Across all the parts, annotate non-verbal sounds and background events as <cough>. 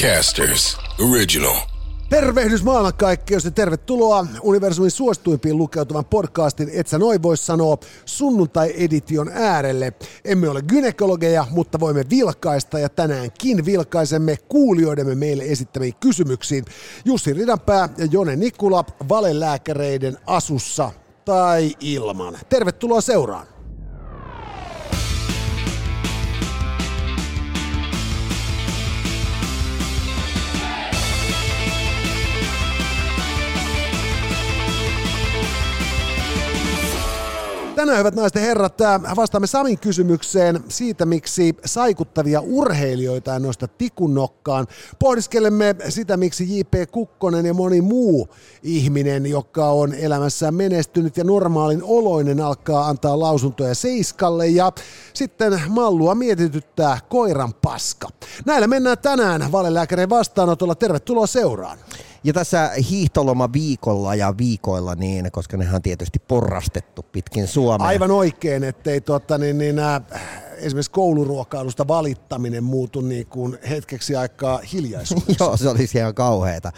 Podcasters Original. Tervehdys maailmankaikkeus ja tervetuloa universumin suosituimpiin lukeutuvan podcastin Et sä noin vois sanoa sunnuntai-edition äärelle. Emme ole gynekologeja, mutta voimme vilkaista ja tänäänkin vilkaisemme kuulijoidemme meille esittämiin kysymyksiin. Jussi Ridanpää ja Jone Nikula valelääkäreiden asussa tai ilman. Tervetuloa seuraan. Tänään, hyvät naiset ja herrat, vastaamme Samin kysymykseen siitä, miksi saikuttavia urheilijoita ei nosta tikun nokkaan. Pohdiskelemme sitä, miksi J.P. Kukkonen ja moni muu ihminen, joka on elämässään menestynyt ja normaalin oloinen, alkaa antaa lausuntoja Seiskalle. Ja sitten mallua mietityttää koiran paska. Näillä mennään tänään valelääkärin vastaanotolla. Tervetuloa seuraan. Ja tässä hiihtoloma viikolla ja viikoilla, niin, koska nehän on tietysti porrastettu pitkin Suomea. Aivan oikein, ettei tuota, niin, niin, äh, esimerkiksi kouluruokailusta valittaminen muutu niin kuin hetkeksi aikaa hiljaisuudessa. <laughs> Joo, se olisi ihan kauheata.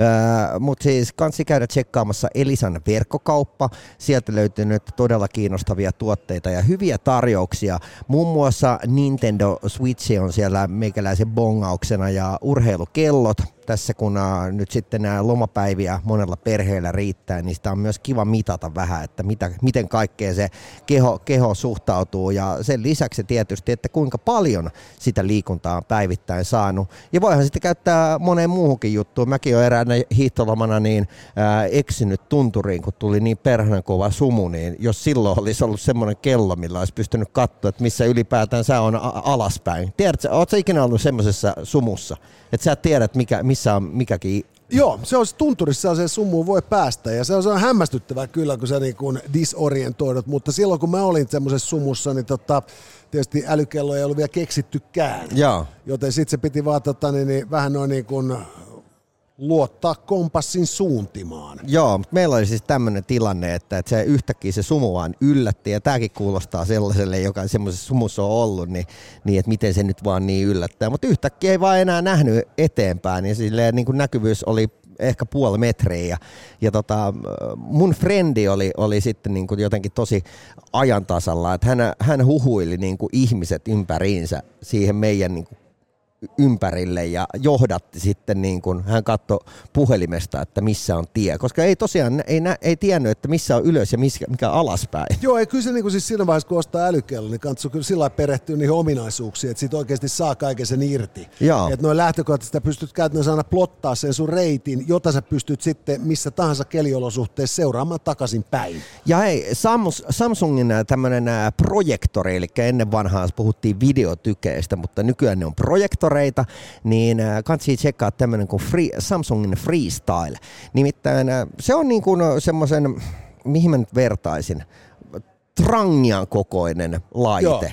Öö, Mutta siis kansi käydä tsekkaamassa Elisan verkkokauppa. Sieltä löytyy nyt todella kiinnostavia tuotteita ja hyviä tarjouksia. Muun muassa Nintendo Switch on siellä meikäläisen bongauksena ja urheilukellot tässä kun nyt sitten nämä lomapäiviä monella perheellä riittää, niin sitä on myös kiva mitata vähän, että mitä, miten kaikkeen se keho, keho suhtautuu ja sen lisäksi tietysti, että kuinka paljon sitä liikuntaa on päivittäin saanut. Ja voihan sitten käyttää moneen muuhunkin juttuun. Mäkin olen eräänä hiihtolomana niin ää, eksynyt tunturiin, kun tuli niin perhana kova sumu, niin jos silloin olisi ollut semmoinen kello, millä olisi pystynyt katsoa, että missä ylipäätään sä on alaspäin. Tiedätkö, ootko ikinä ollut semmoisessa sumussa, että sä tiedät, mikä, missä on mikäkin Joo, se on tunturissa se summu voi päästä ja se on, se on hämmästyttävää kyllä, kun sä niin kuin disorientoidut, mutta silloin kun mä olin semmoisessa sumussa, niin tota, tietysti älykello ei ollut vielä keksittykään. Joo. Joten sitten se piti vaan tota, niin, niin, vähän noin niin kuin luottaa kompassin suuntimaan. Joo, mutta meillä oli siis tämmöinen tilanne, että, että se yhtäkkiä se sumu vaan yllätti, ja tämäkin kuulostaa sellaiselle, joka semmoisessa sumussa on ollut, niin, niin että miten se nyt vaan niin yllättää. Mutta yhtäkkiä ei vaan enää nähnyt eteenpäin, ja silleen niin kuin näkyvyys oli ehkä puoli metriä. Ja, ja tota, mun frendi oli, oli sitten niin kuin jotenkin tosi ajantasalla, että hän, hän huhuili niin kuin ihmiset ympäriinsä siihen meidän niin kuin ympärille ja johdatti sitten, niin kuin, hän katsoi puhelimesta, että missä on tie, koska ei tosiaan, ei, nä, ei tiennyt, että missä on ylös ja missä, mikä alaspäin. Joo, ei kyllä se niin kuin siis siinä vaiheessa, kun ostaa älykello, niin kannattaa kyllä sillä lailla perehtyä niihin ominaisuuksiin, että siitä oikeasti saa kaiken sen irti. Että noin lähtökohtaisesti sä pystyt käytännössä aina plottaa sen sun reitin, jota sä pystyt sitten missä tahansa keliolosuhteessa seuraamaan takaisin päin. Ja hei, Samsung, Samsungin tämmöinen projektori, eli ennen vanhaa puhuttiin videotykeistä, mutta nykyään ne on projektoreita, niin kansi tsekkaa tämmöinen kuin free, Samsungin Freestyle. Nimittäin äh, se on niin kuin semmoisen, mihin mä nyt vertaisin, trangian kokoinen laite,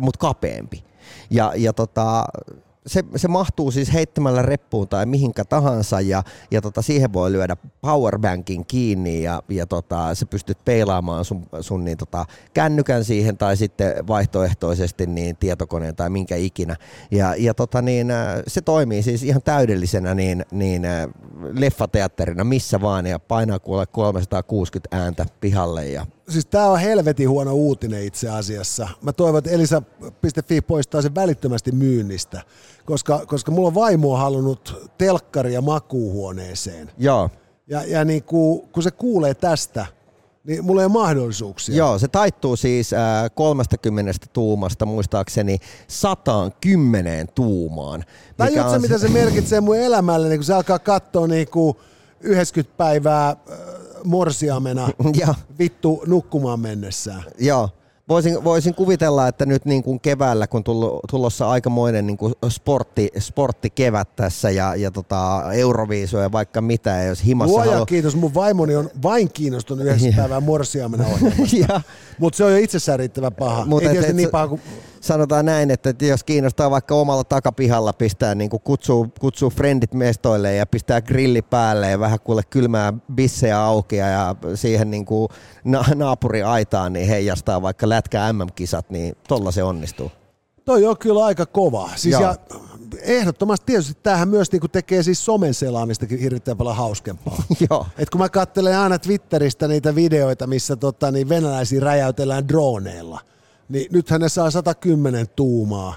mutta kapeampi. Ja, ja tota, se, se mahtuu siis heittämällä reppuun tai mihinkä tahansa ja, ja tota, siihen voi lyödä powerbankin kiinni ja, ja tota, sä pystyt peilaamaan sun, sun niin, tota, kännykän siihen tai sitten vaihtoehtoisesti niin tietokoneen tai minkä ikinä. Ja, ja tota, niin, äh, se toimii siis ihan täydellisenä niin, niin äh, leffateatterina missä vaan ja painaa kuule 360 ääntä pihalle ja Siis tää on helvetin huono uutinen itse asiassa. Mä toivon, että Elisa.fi poistaa sen välittömästi myynnistä, koska, koska mulla on vaimo on halunnut telkkaria makuuhuoneeseen. Joo. Ja, ja niin kuin, kun se kuulee tästä, niin mulla ei ole mahdollisuuksia. Joo, se taittuu siis äh, 30 tuumasta muistaakseni 110 tuumaan. mikä Tajuatko on mitä se merkitsee mun elämälle, niin kun se alkaa katsoa niin kuin 90 päivää äh, morsiamena <laughs> Joo. vittu nukkumaan mennessään. Joo. Voisin, voisin kuvitella, että nyt niin kuin keväällä, kun tullu, tulossa aikamoinen niin kuin sportti, sporttikevät tässä ja, ja tota, Euroviiso ja vaikka mitä, ja jos himassa Luoja halu- kiitos, mun vaimoni on vain kiinnostunut yhdessä <laughs> päivää morsiamena <laughs> ohjelmasta. ja, Mutta se on jo itsessään riittävän paha. Mut Ei et- et niin paha kuin... sanotaan näin, että jos kiinnostaa vaikka omalla takapihalla pistää, niin kuin kutsuu, kutsuu frendit mestoille ja pistää grilli päälle ja vähän kuule kylmää bissejä auki ja siihen niin kuin na- naapuri aitaan, niin heijastaa vaikka lätkä MM-kisat, niin tolla se onnistuu. Toi on kyllä aika kova. Siis Joo. ja, ehdottomasti tietysti tämähän myös niinku tekee siis somen selaamistakin hirveän paljon hauskempaa. <laughs> Joo. Et kun mä katselen aina Twitteristä niitä videoita, missä tota, niin venäläisiä räjäytellään droneilla, niin nythän ne saa 110 tuumaa.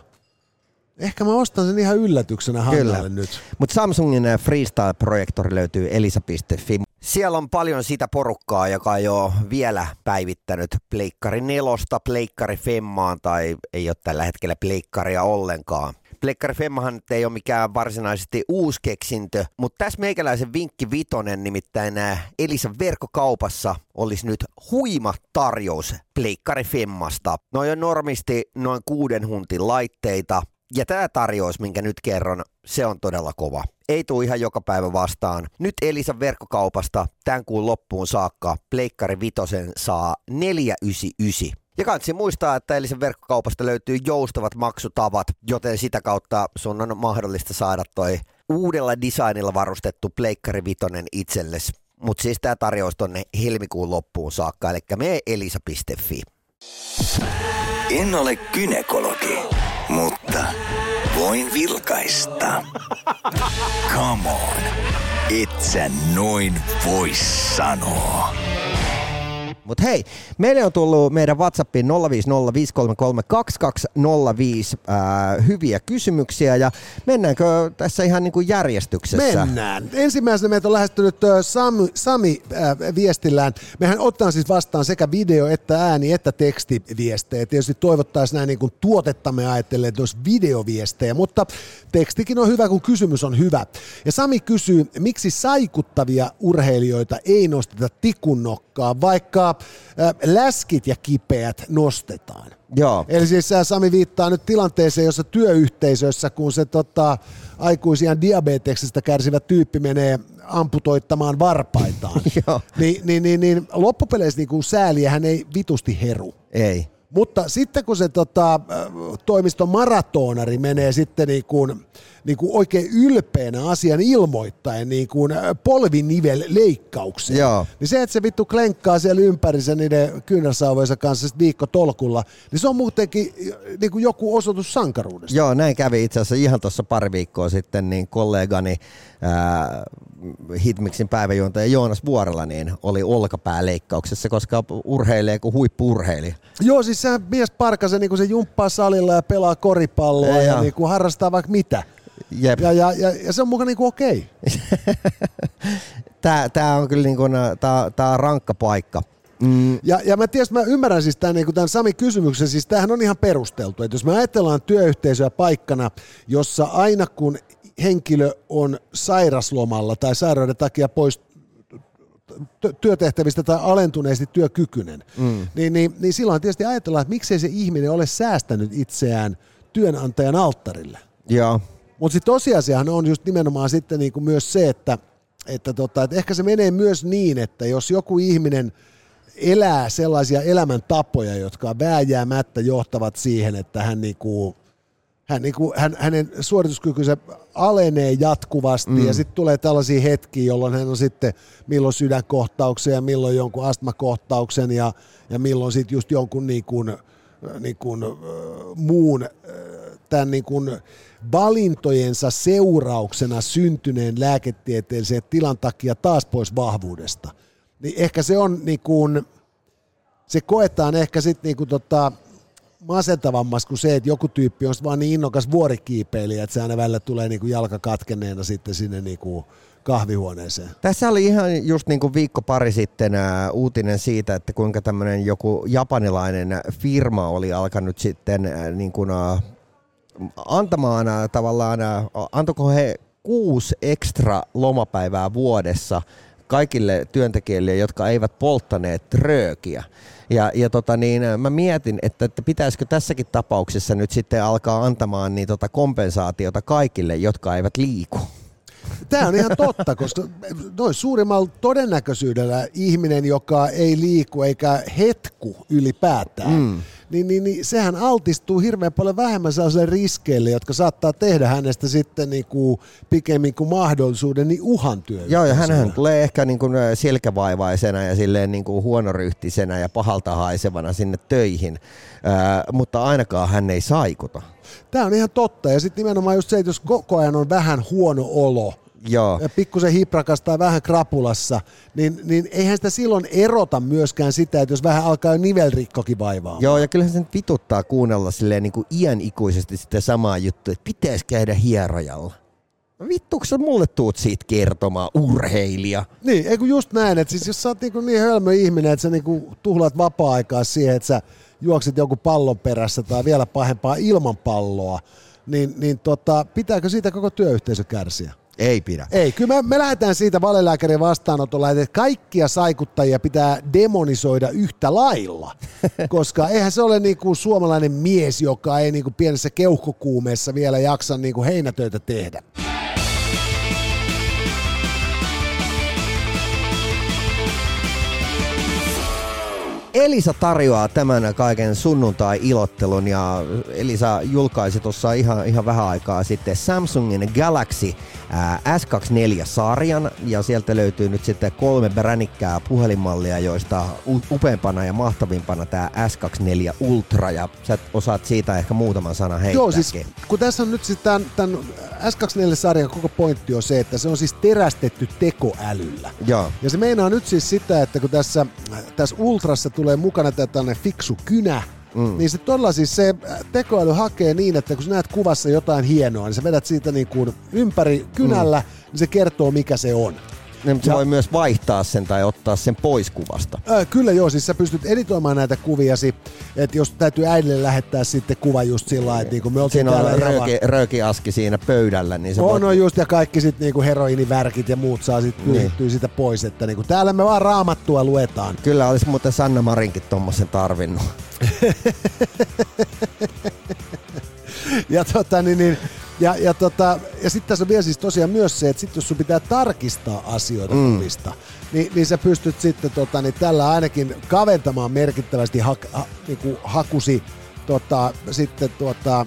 Ehkä mä ostan sen ihan yllätyksenä Hannalle nyt. Mutta Samsungin äh, Freestyle-projektori löytyy elisa.fi. Siellä on paljon sitä porukkaa, joka ei ole vielä päivittänyt Pleikkari nelosta Pleikkari Femmaan tai ei ole tällä hetkellä Pleikkaria ollenkaan. Pleikkari Femmahan ei ole mikään varsinaisesti uusi keksintö, mutta tässä meikäläisen vinkki vitonen, nimittäin äh, Elisan verkkokaupassa olisi nyt huima tarjous Pleikkari Femmasta. Noin on normisti noin kuuden huntin laitteita, ja tämä tarjous, minkä nyt kerron, se on todella kova. Ei tule ihan joka päivä vastaan. Nyt Elisan verkkokaupasta tämän kuun loppuun saakka Pleikkari Vitosen saa 499. Ja kansi muistaa, että Elisan verkkokaupasta löytyy joustavat maksutavat, joten sitä kautta sun on mahdollista saada toi uudella designilla varustettu Pleikkari Vitonen itsellesi. Mutta siis tämä tarjous tonne helmikuun loppuun saakka, eli me elisa.fi. En ole kynekologi, mutta voin vilkaista. Come on, et sä noin voi sanoa. Mutta hei, meille on tullut meidän WhatsAppiin 050533205 äh, hyviä kysymyksiä ja mennäänkö tässä ihan niin kuin järjestyksessä? Mennään. Ensimmäisenä meitä on lähestynyt Sami, Sami äh, viestillään. Mehän ottaa siis vastaan sekä video- että ääni- että tekstiviestejä. Tietysti toivottaisiin näin niin kuin tuotettamme ajatellen, että olisi videoviestejä, mutta tekstikin on hyvä, kun kysymys on hyvä. Ja Sami kysyy, miksi saikuttavia urheilijoita ei nosteta tikun nokkaan, vaikka äh, läskit ja kipeät nostetaan. Joo. Eli siis äh, Sami viittaa nyt tilanteeseen, jossa työyhteisössä, kun se tota, aikuisiaan diabeteksesta kärsivä tyyppi menee amputoittamaan varpaitaan, <laughs> Joo. niin, niin, niin, niin loppupeleissä niin kuin sääliä hän ei vitusti heru. Ei. Mutta sitten kun se tota, äh, toimiston maratonari menee sitten niin kuin, niin kuin oikein ylpeänä asian ilmoittaen niin kuin äh, polvinivel-leikkaukseen, Joo. niin se, että se vittu klenkkaa siellä ympärissä niiden kyynärsauvojensa kanssa sit viikko tolkulla, niin se on muutenkin äh, niin kuin joku osoitus sankaruudesta. Joo, näin kävi itse asiassa ihan tuossa pari viikkoa sitten, niin kollegani ää, Hitmixin päiväjuontaja Joonas Vuorella niin oli olkapääleikkauksessa, koska urheilee kuin huippuurheilija. Joo, siis se mies parkase, niin kuin se jumppaa salilla ja pelaa koripalloa ja joo. niin kuin harrastaa vaikka mitä. Jep. Ja, ja, ja, ja se on mukaan niin kuin okei. <laughs> Tää, tää on kyllä niin kuin, tää, tää on rankka paikka. Mm, Ja, ja mä tiedän, mä ymmärrän siis tämän, niin tämän Sami kysymyksen, siis tämähän on ihan perusteltu, että jos me ajatellaan työyhteisöä paikkana, jossa aina kun henkilö on sairaslomalla tai sairauden takia pois työtehtävistä tai alentuneesti työkykyinen, mm. niin, niin, niin silloin tietysti ajatellaan, että miksei se ihminen ole säästänyt itseään työnantajan alttarille. joo. Mutta sitten tosiasiahan on just nimenomaan sitten niinku myös se, että, että, tota, että ehkä se menee myös niin, että jos joku ihminen elää sellaisia elämäntapoja, jotka vääjäämättä johtavat siihen, että hän, niinku, hän, niinku, hän hänen suorituskykynsä alenee jatkuvasti mm. ja sitten tulee tällaisia hetkiä, jolloin hän on sitten milloin sydänkohtauksen ja milloin jonkun astmakohtauksen ja, ja milloin sitten just jonkun niin kuin, niin kuin, muun äh, tämän niin kuin valintojensa seurauksena syntyneen lääketieteellisen tilan takia taas pois vahvuudesta. Niin ehkä se on niin kuin, se koetaan ehkä sitten niin kuin tota, masentavammas kuin se, että joku tyyppi on vaan niin innokas vuorikiipeilijä, että se aina välillä tulee niin kuin jalka katkenneena sitten sinne niin kuin kahvihuoneeseen. Tässä oli ihan just niin kuin viikko pari sitten ää, uutinen siitä, että kuinka tämmöinen joku japanilainen firma oli alkanut sitten ää, niin kuin, ää, antamaan ää, tavallaan, ää, antoiko he kuusi ekstra lomapäivää vuodessa kaikille työntekijöille, jotka eivät polttaneet röökiä. Ja, ja tota niin, mä mietin, että, että pitäisikö tässäkin tapauksessa nyt sitten alkaa antamaan niin tota kompensaatiota kaikille, jotka eivät liiku. Tämä on ihan totta, koska noin suurimmalla todennäköisyydellä ihminen, joka ei liiku eikä hetku ylipäätään, mm. Niin, niin, niin sehän altistuu hirveän paljon vähemmän sellaisille riskeille, jotka saattaa tehdä hänestä sitten niin kuin pikemmin kuin mahdollisuuden niin uhan työ. Joo, ja hänhän tulee ehkä niin kuin selkävaivaisena ja silleen niin kuin huonoryhtisenä ja pahalta haisevana sinne töihin, äh, mutta ainakaan hän ei saikuta. Tämä on ihan totta, ja sitten nimenomaan just se, että jos koko ajan on vähän huono olo, Joo. ja pikkusen hiprakas tai vähän krapulassa, niin, niin eihän sitä silloin erota myöskään sitä, että jos vähän alkaa nivelrikkokin vaivaa. Joo, ja kyllähän se nyt vituttaa kuunnella silleen niin kuin iän ikuisesti sitä samaa juttua, että pitäisi käydä hierojalla. No Vittu, sä mulle tuut siitä kertomaan, urheilija? Niin, ei kun just näin, että siis jos sä oot niin, niin hölmö ihminen, että sä niin tuhlaat vapaa-aikaa siihen, että sä juokset jonkun pallon perässä tai vielä pahempaa ilman palloa, niin, niin tota, pitääkö siitä koko työyhteisö kärsiä? Ei pidä. Ei, kyllä me, me lähdetään siitä valelääkärin vastaanotolla, että kaikkia saikuttajia pitää demonisoida yhtä lailla, <laughs> koska eihän se ole niinku suomalainen mies, joka ei niinku pienessä keuhkokuumeessa vielä jaksa niinku heinätöitä tehdä. Elisa tarjoaa tämän kaiken sunnuntai-ilottelun ja Elisa julkaisi tuossa ihan, ihan vähän aikaa sitten Samsungin Galaxy S24-sarjan ja sieltä löytyy nyt sitten kolme bränikkää puhelinmallia, joista upeampana ja mahtavimpana tämä S24 Ultra ja sä osaat siitä ehkä muutaman sanan heittääkin. Joo, siis kun tässä on nyt siis tämän, tämän S24-sarjan koko pointti on se, että se on siis terästetty tekoälyllä. Joo. Ja se meinaa nyt siis sitä, että kun tässä, tässä Ultrassa tulee mukana tällainen fiksu kynä, Mm. Niin se todella siis se tekoäly hakee niin, että kun sä näet kuvassa jotain hienoa, niin sä vedät siitä niin kuin ympäri kynällä, mm. niin se kertoo mikä se on. Niin, mutta se voi myös vaihtaa sen tai ottaa sen pois kuvasta. Ää, kyllä joo, siis sä pystyt editoimaan näitä kuviasi, että jos täytyy äidille lähettää sitten kuva just sillä lailla, että niin me oltiin Siinä on rööki, röökiaski siinä pöydällä. Niin se on, voit... no just, ja kaikki sitten niinku heroinivärkit ja muut saa sitten niin. sitä pois, että niinku, täällä me vaan raamattua luetaan. Kyllä olisi muuten Sanna Marinkin tuommoisen tarvinnut. <laughs> ja tota, niin, niin, ja, ja, tota, ja sitten tässä on vielä siis tosiaan myös se, että sit jos sun pitää tarkistaa asioita mm. kuvista, niin, niin sä pystyt sitten tota, niin tällä ainakin kaventamaan merkittävästi ha, ha, niin hakusi tota, sitten tota,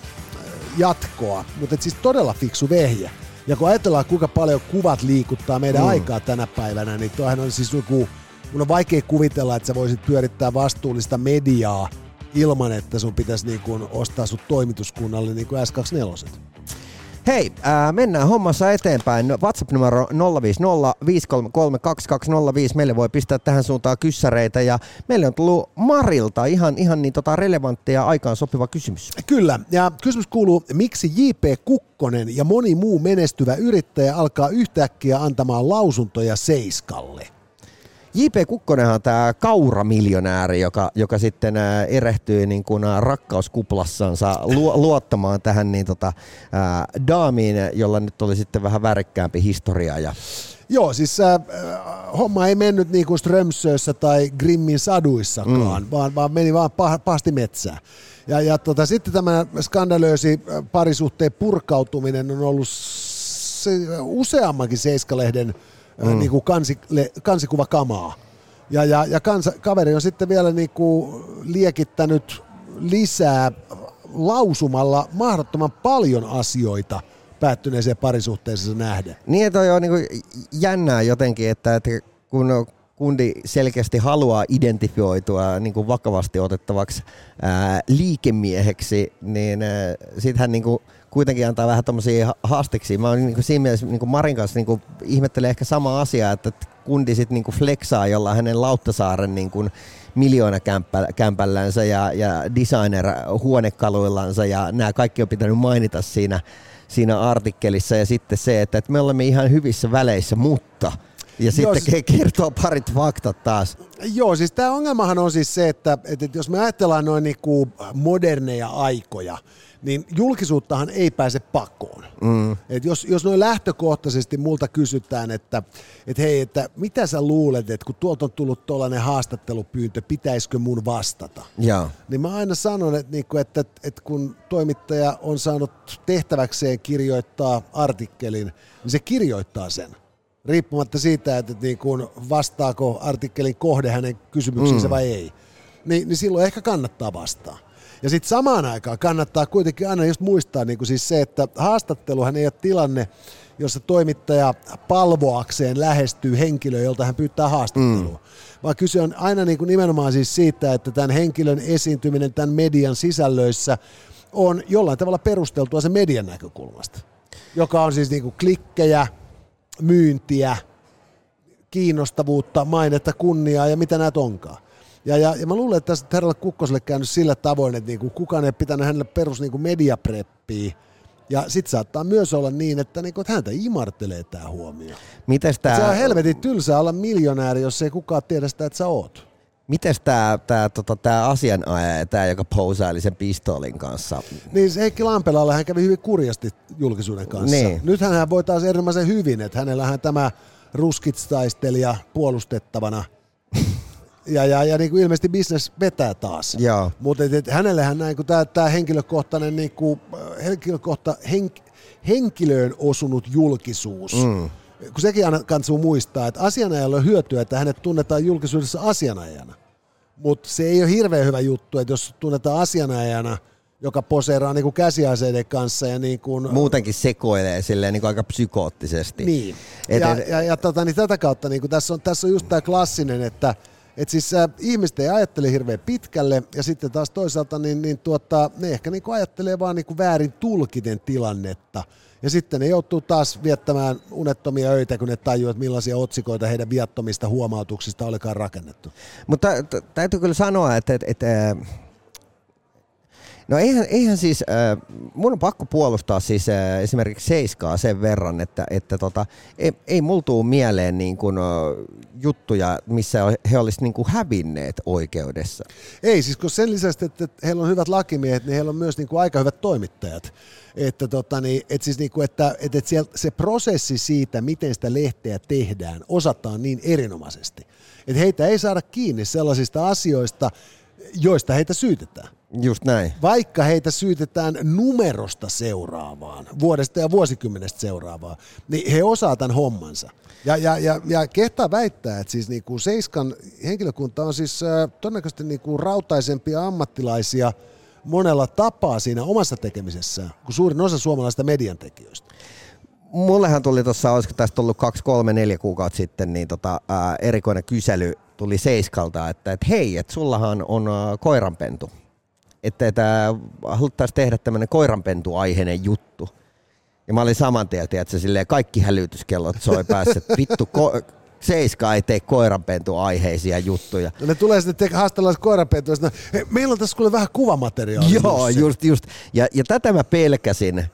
jatkoa. Mutta siis todella fiksu vehje. Ja kun ajatellaan, kuinka paljon kuvat liikuttaa meidän mm. aikaa tänä päivänä, niin tuohan on siis joku, mun on vaikea kuvitella, että sä voisit pyörittää vastuullista mediaa ilman, että sun pitäisi niin kuin ostaa sun toimituskunnalle niin kuin S24. Hei, ää, mennään hommassa eteenpäin. WhatsApp-numero 050 533 2205. Meille voi pistää tähän suuntaan kyssäreitä ja meille on tullut Marilta ihan, ihan niin tota relevantteja aikaan sopiva kysymys. Kyllä, ja kysymys kuuluu, miksi J.P. Kukkonen ja moni muu menestyvä yrittäjä alkaa yhtäkkiä antamaan lausuntoja Seiskalle? J.P. Kukkonenhan on tämä kauramiljonääri, joka, joka sitten ää, erehtyi niin kuin, ää, rakkauskuplassansa lu, luottamaan tähän niin, tota, ää, daamiin, jolla nyt oli sitten vähän värikkäämpi historia. Ja... Joo, siis äh, homma ei mennyt niin kuin Strömsössä tai Grimmin saduissakaan, mm. vaan, vaan meni vaan pah, pahasti metsään. Ja, ja tota, sitten tämä skandalöösi parisuhteen purkautuminen on ollut se, useammankin Seiskalehden mm. niin kuin kansi, kansikuva kamaa. Ja, ja, ja kansa, kaveri on sitten vielä niin kuin liekittänyt lisää lausumalla mahdottoman paljon asioita päättyneeseen parisuhteeseen nähden. Niin, että on niin jännää jotenkin, että, että kun kundi selkeästi haluaa identifioitua niin kuin vakavasti otettavaksi ää, liikemieheksi, niin sitten hän niin kuin kuitenkin antaa vähän tämmöisiä haasteksi. Mä oon niin siinä mielessä niin Marin kanssa niin ihmettelen ehkä sama asia, että kundi sitten niin flexaa jollain hänen Lauttasaaren niin kuin miljoona-kämpällänsä ja, ja designer-huonekaluillansa ja nämä kaikki on pitänyt mainita siinä, siinä artikkelissa ja sitten se, että, että me olemme ihan hyvissä väleissä, mutta ja sitten jos, kertoo parit faktat taas. Joo, siis tämä ongelmahan on siis se, että, että jos me ajatellaan noin niinku moderneja aikoja, niin julkisuuttahan ei pääse pakoon. Mm. Et jos, jos noin lähtökohtaisesti multa kysytään, että et hei, että mitä sä luulet, että kun tuolta on tullut tuollainen haastattelupyyntö, pitäisikö mun vastata? Ja. Niin mä aina sanon, että, niinku, että, että, että kun toimittaja on saanut tehtäväkseen kirjoittaa artikkelin, niin se kirjoittaa sen riippumatta siitä, että, että niin kuin vastaako artikkelin kohde hänen kysymyksiinsä mm. vai ei, niin, niin silloin ehkä kannattaa vastaa. Ja sitten samaan aikaan kannattaa kuitenkin aina just muistaa niin kuin siis se, että haastatteluhan ei ole tilanne, jossa toimittaja palvoakseen lähestyy henkilöä, jolta hän pyytää haastattelua. Mm. Vaan kyse on aina niin kuin nimenomaan siis siitä, että tämän henkilön esiintyminen tämän median sisällöissä on jollain tavalla perusteltua sen median näkökulmasta, joka on siis niin kuin klikkejä, myyntiä, kiinnostavuutta, mainetta, kunniaa ja mitä näitä onkaan. Ja, ja, ja mä luulen, että tässä herralle Kukkoselle käynyt sillä tavoin, että niinku kukaan ei pitänyt hänelle perus niinku mediapreppiä. Ja sitten saattaa myös olla niin, että, niinku, että häntä imartelee tämä huomio. Mites tää... Se on helvetin tylsä olla miljonääri, jos ei kukaan tiedä sitä, että sä oot. Mites tämä tää, tota, tää asianajaja, tämä joka pousaili sen pistoolin kanssa? Niin se Heikki Lampelalle hän kävi hyvin kurjasti julkisuuden kanssa. Niin. Nythän hän voi taas erinomaisen hyvin, että hänellähän tämä ruskitstaistelija puolustettavana. Ja, ja, ja niin kuin ilmeisesti business vetää taas. Joo. Mutta hänellähän näin, kun tämä henkilökohtainen, niin kuin, henkilökohta, henk, henkilöön osunut julkisuus, mm. kun sekin aina kansuu muistaa, että asianajalla on hyötyä, että hänet tunnetaan julkisuudessa asianajana. Mutta se ei ole hirveän hyvä juttu, että jos tunnetaan asianajana, joka poseeraa niin kuin käsiaseiden kanssa ja niin kuin, Muutenkin sekoilee silleen niin kuin aika psykoottisesti. niin. Et, ja, et, ja, ja tota, niin tätä kautta niin kuin tässä, on, tässä on just tämä klassinen, että et siis äh, ihmiset ei ajattele hirveän pitkälle ja sitten taas toisaalta niin, niin tuota, ne ehkä niin kuin ajattelee vaan niin kuin väärin tulkiten tilannetta. Ja sitten ne joutuu taas viettämään unettomia öitä, kun ne tajuavat, että millaisia otsikoita heidän viattomista huomautuksista olikaan rakennettu. Mutta t- täytyy kyllä sanoa, että, että, että No eihän, eihän siis, äh, mun on pakko puolustaa siis äh, esimerkiksi Seiskaa sen verran, että, että tota, ei, ei mulla tuu mieleen niin kuin, äh, juttuja, missä he olisivat niin kuin hävinneet oikeudessa. Ei, siis kun sen lisäksi, että heillä on hyvät lakimiehet, niin heillä on myös niin kuin aika hyvät toimittajat. Että, tota, niin, että, siis niin kuin, että, että, että se prosessi siitä, miten sitä lehteä tehdään, osataan niin erinomaisesti. Että heitä ei saada kiinni sellaisista asioista, joista heitä syytetään. Just näin. Vaikka heitä syytetään numerosta seuraavaan, vuodesta ja vuosikymmenestä seuraavaan, niin he osaa tämän hommansa. Ja, ja, ja, ja kehtaa väittää, että siis niinku Seiskan henkilökunta on siis äh, todennäköisesti niinku rautaisempia ammattilaisia monella tapaa siinä omassa tekemisessään kuin suurin osa suomalaisista median tekijöistä. Mullehan tuli tuossa, olisiko tästä ollut kaksi, kolme, neljä kuukautta sitten, niin tota, ää, erikoinen kysely tuli Seiskalta, että et hei, että sullahan on ää, koiranpentu että, että haluttaisiin tehdä tämmöinen koiranpentu-aiheinen juttu. Ja mä olin saman tien, että silleen kaikki hälytyskellot soi päässä, että vittu, ko- Seiska ei tee koiranpentu-aiheisia juttuja. No ne tulee sitten te- haastellaan koiranpentua, no, hei, meillä on tässä kuule vähän kuvamateriaalia. Joo, just, just. Ja, ja tätä mä pelkäsin,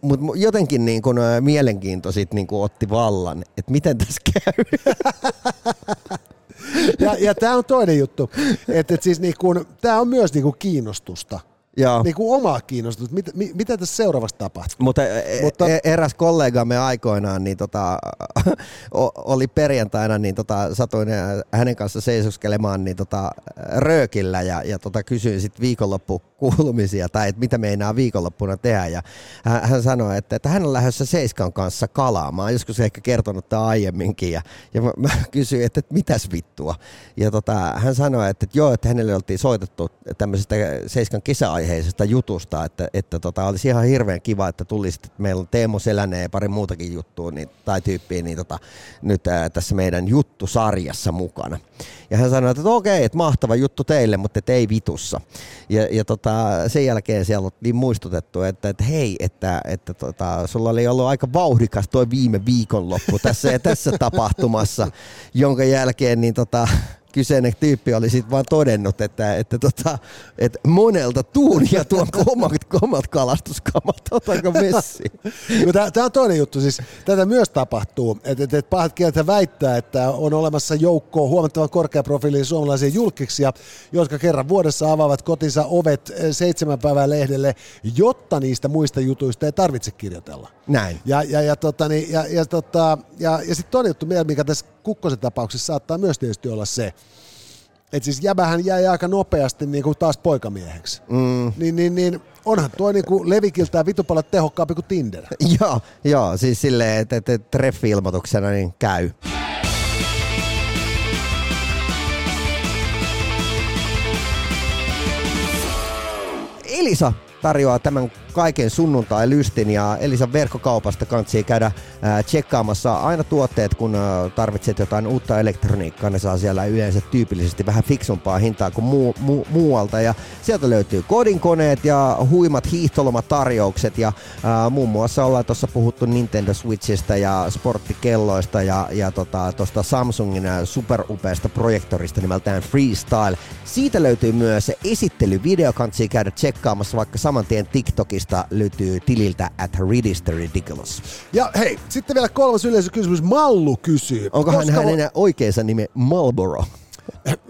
mutta jotenkin niin kun, mielenkiinto sit niin kun otti vallan, että miten tässä käy. <laughs> ja, ja tämä on toinen juttu, että et siis niinku, tämä on myös niinku kiinnostusta. Joo. Niinku omaa kiinnostusta, mit, mit, mitä tässä seuraavassa tapahtuu. Mutta, e- Mutta e- eräs kollegamme aikoinaan niin tota, <laughs> oli perjantaina, niin tota, satuin hänen kanssa seisoskelemaan niin tota, röökillä ja, ja tota, kysyin sitten viikonloppukuulumisia tai että mitä meinaa viikonloppuna tehdä. Ja hän, sanoi, että, että hän on lähdössä Seiskan kanssa kalaamaan. Joskus ehkä kertonut tämä aiemminkin ja, ja mä, mä kysyin, että, että mitäs vittua. Ja tota, hän sanoi, että, että joo, että hänelle oltiin soitettu tämmöisestä Seiskan kesäaiheesta aiheisesta jutusta, että, että tota, olisi ihan hirveän kiva, että tulisi, että meillä on Teemo Selänne ja pari muutakin juttua niin, tai tyyppiä niin tota, nyt ää, tässä meidän juttusarjassa mukana. Ja hän sanoi, että okei, että mahtava juttu teille, mutta et ei vitussa. Ja, ja tota, sen jälkeen siellä oli muistutettu, että, että hei, että, että tota, sulla oli ollut aika vauhdikas tuo viime viikonloppu tässä ja tässä tapahtumassa, jonka jälkeen niin tota, kyseinen tyyppi oli sitten vaan todennut, että, että, tota, että monelta tuunia tuon omat, omat kalastuskamat, otanko messi? Tämä on toinen juttu, siis tätä myös tapahtuu, että, että, että pahat kielet väittää, että on olemassa joukko huomattavan korkeaprofiilin suomalaisia julkiksia, jotka kerran vuodessa avaavat kotinsa ovet seitsemän päivän lehdelle, jotta niistä muista jutuista ei tarvitse kirjoitella. Näin. Ja, ja, ja, tota, niin, ja, ja, tota, ja, ja sitten toinen juttu, mikä tässä Kukkosen tapauksessa saattaa myös tietysti olla se, että siis jäbähän jäi aika nopeasti niin kuin taas poikamieheksi. Mm. Niin, niin, niin onhan tuo niin kuin levikiltään vitu paljon tehokkaampi kuin Tinder. <laughs> joo, joo, siis silleen, että, että treffi-ilmoituksena niin käy. Elisa tarjoaa tämän kaiken sunnuntai lystin ja Elisan verkkokaupasta kansi käydä tsekkaamassa aina tuotteet, kun tarvitset jotain uutta elektroniikkaa. Ne saa siellä yleensä tyypillisesti vähän fiksumpaa hintaa kuin muu, mu, muualta ja sieltä löytyy kodinkoneet ja huimat hiihtolomatarjoukset ja ää, muun muassa ollaan tuossa puhuttu Nintendo Switchistä ja sporttikelloista ja, ja tota, Samsungin superupeasta projektorista nimeltään Freestyle. Siitä löytyy myös esittelyvideo, kansi käydä tsekkaamassa vaikka saman tien TikTokista löytyy tililtä at Ridiculous. Ja hei, sitten vielä kolmas yleisökysymys. Mallu kysyy. Onkohan hän enää oikeansa nimi Marlboro?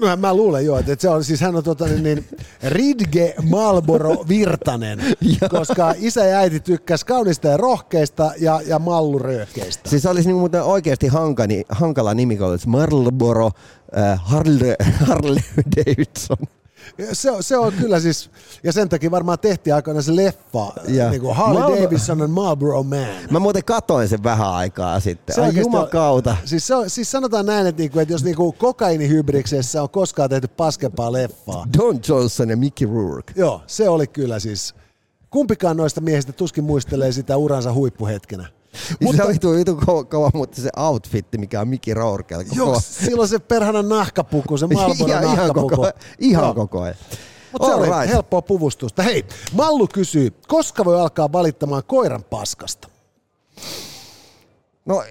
Mä, mä luulen jo, että se on siis hän on tota, niin, niin, Ridge Malboro Virtanen, <laughs> koska isä ja äiti tykkäs kaunista ja rohkeista ja, ja malluröökeistä. Siis olisi niin muuten oikeasti hankani, hankala nimi, kun olisi Marlboro äh, Harley, <laughs> Harley Davidson. Se, se on kyllä siis, ja sen takia varmaan tehtiin aikana se leffa, ja. niin kuin Harley Mal- Davidson and Marlboro Man. Mä muuten katoin sen vähän aikaa sitten, se Ai jumakauta. Siis, se on, siis sanotaan näin, että, niinku, että jos niinku kokainihybriksessä on koskaan tehty paskempaa leffaa. Don Johnson ja Mickey Rourke. Joo, se oli kyllä siis, kumpikaan noista miehistä tuskin muistelee sitä uransa huippuhetkenä. Mutta, se oli tuo vitu kova, mutta se outfitti, mikä on Mickey Rourkella. Joo, silloin se perhana nahkapuku, se Marlboro ihan, nahkapuku. Ihan koko, ihan no. koko ajan. Mutta se oli right. helppoa puvustusta. Hei, Mallu kysyy, koska voi alkaa valittamaan koiran paskasta? No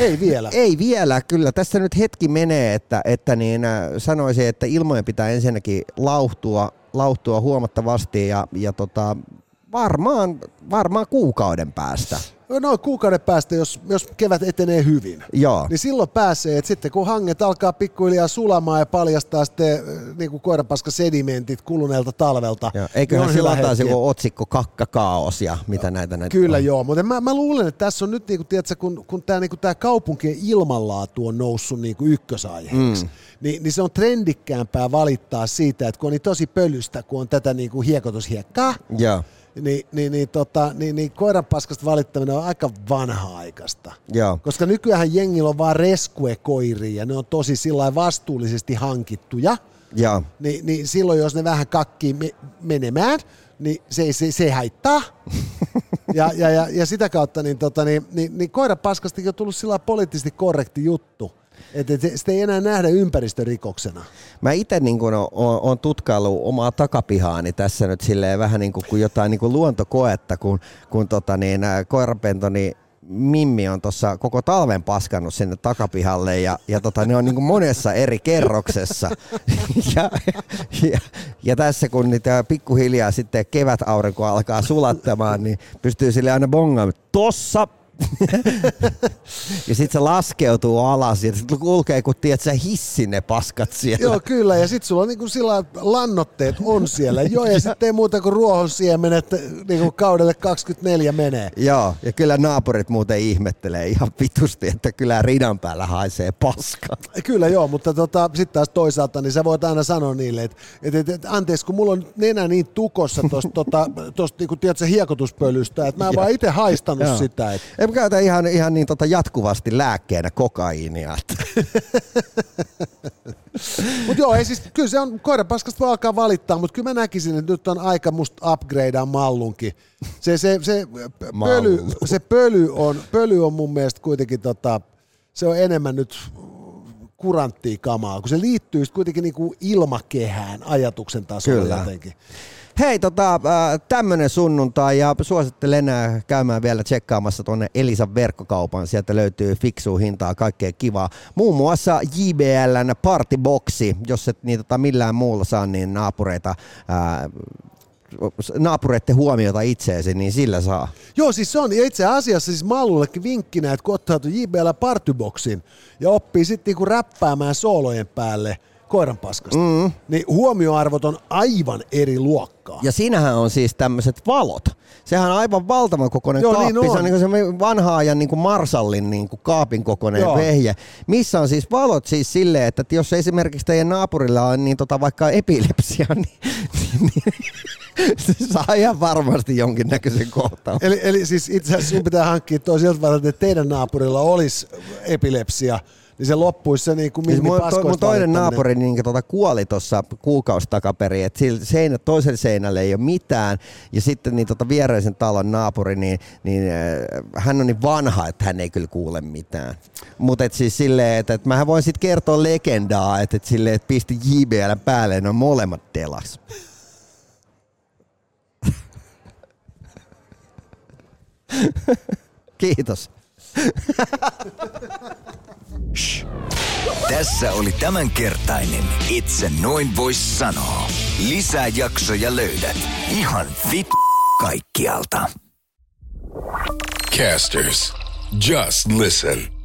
ei vielä. Ei vielä, kyllä. Tässä nyt hetki menee, että, että niin, äh, sanoisin, että ilmojen pitää ensinnäkin lauhtua, lauhtua huomattavasti ja, ja tota, varmaan, varmaan kuukauden päästä noin kuukauden päästä, jos, jos kevät etenee hyvin, Joo. niin silloin pääsee, että sitten kun hanget alkaa pikkuhiljaa sulamaan ja paljastaa sitten äh, niin kuin koirapaska sedimentit kuluneelta talvelta. Joo. Eiköhän niin sillä taas joku otsikko kakkakaos ja mitä näitä näitä Kyllä on. joo, mutta mä, mä luulen, että tässä on nyt, niin kuin, tiedätkö, kun, kun tämä niin kaupunkien ilmanlaatu on noussut niin kuin ykkösaiheeksi, mm. niin, niin se on trendikkäämpää valittaa siitä, että kun on niin tosi pölystä, kun on tätä niin kuin hiekotushiekkaa, Joo niin, niin, niin, tota, niin, niin koiran paskasta valittaminen on aika vanha-aikaista. Joo. Koska nykyään jengillä on vaan rescue-koiria ja ne on tosi sillä vastuullisesti hankittuja. Joo. Ni, niin silloin, jos ne vähän kakkii me, menemään, niin se, se, se haittaa. <laughs> ja, ja, ja, ja, sitä kautta niin, tota, niin, niin, niin koiran paskastakin on tullut sillä poliittisesti korrekti juttu. Että et, sitä ei enää nähdä ympäristörikoksena. Mä itse niin on, on omaa takapihaani tässä nyt silleen vähän niin kuin, kuin jotain niin kuin luontokoetta, kun, kun tota niin, koirapentoni Mimmi on tuossa koko talven paskannut sinne takapihalle ja, ja tota, ne on niin monessa eri kerroksessa. <laughs> ja, ja, ja, tässä kun niitä pikkuhiljaa sitten kevätaurinko alkaa sulattamaan, niin pystyy sille aina bongaamaan, tossa <laughs> ja sitten se laskeutuu alas ja sitten kulkee, kun tiedät sä hissin ne paskat siellä. Joo, kyllä. Ja sitten sulla on niinku sillä lannotteet on siellä. Joo, ja sitten ei muuta kuin ruohonsiemenet niinku kaudelle 24 menee. Joo, ja kyllä naapurit muuten ihmettelee ihan vitusti, että kyllä ridan päällä haisee paska. Kyllä joo, mutta tota, sitten taas toisaalta, niin sä voit aina sanoa niille, että et, et, et, anteeksi, kun mulla on nenä niin tukossa tuosta tota, tosta, niinku, tiedätkö, hiekotuspölystä, että mä en vaan itse haistanut sitä. Et mä käytän ihan, ihan niin tota jatkuvasti lääkkeenä kokaiinia. <laughs> mutta joo, ei siis, kyllä se on, koirapaskasta voi alkaa valittaa, mutta kyllä mä näkisin, että nyt on aika musta upgradea mallunkin. Se, se, se, pöly, se pöly, on, pöly on mun mielestä kuitenkin, tota, se on enemmän nyt kuranttia kamaa, kun se liittyy kuitenkin niinku ilmakehään ajatuksen tasolla Kyllä. jotenkin. Hei, tota, äh, tämmönen sunnuntai ja suosittelen äh, käymään vielä tsekkaamassa tuonne Elisan verkkokaupan. Sieltä löytyy fiksua hintaa, kaikkea kivaa. Muun muassa JBLn Partyboxi, jos et niitä tota millään muulla saa, niin naapureita ää, naapureiden huomiota itseesi, niin sillä saa. Joo, siis se on itse asiassa siis Mallullekin vinkkinä, että kun ottaa JBL Partyboxin ja oppii sitten niinku räppäämään soolojen päälle – koiran paskasta, mm. niin huomioarvot on aivan eri luokkaa. Ja siinähän on siis tämmöiset valot. Sehän on aivan valtavan kokoinen Joo, kaappi. Niin on. Se on niin kuin vanha ajan niin kuin Marsallin niin kuin kaapin kokoinen Joo. vehje. Missä on siis valot siis silleen, että jos esimerkiksi teidän naapurilla on niin tota vaikka epilepsia, <laughs> niin, niin, niin se saa ihan varmasti jonkinnäköisen kohtauksen. Eli, eli siis itse asiassa pitää hankkia toiselta että teidän naapurilla olisi epilepsia, niin se loppuisi se niin kuin Siis mun, to, mun toinen naapuri niin tuota, kuoli tuossa kuukausi takaperin, että seinä, toisella seinällä ei ole mitään, ja sitten niin tuota, viereisen talon naapuri, niin, niin äh, hän on niin vanha, että hän ei kyllä kuule mitään. Mutta siis silleen, että, että mähän voin sitten kertoa legendaa, että, että silleen, että pisti JBL päälle, ne on molemmat delas. <laughs> Kiitos. <laughs> Tässä oli tämänkertainen Itse noin vois sanoa. Lisää jaksoja löydät ihan vit kaikkialta. Casters, just listen.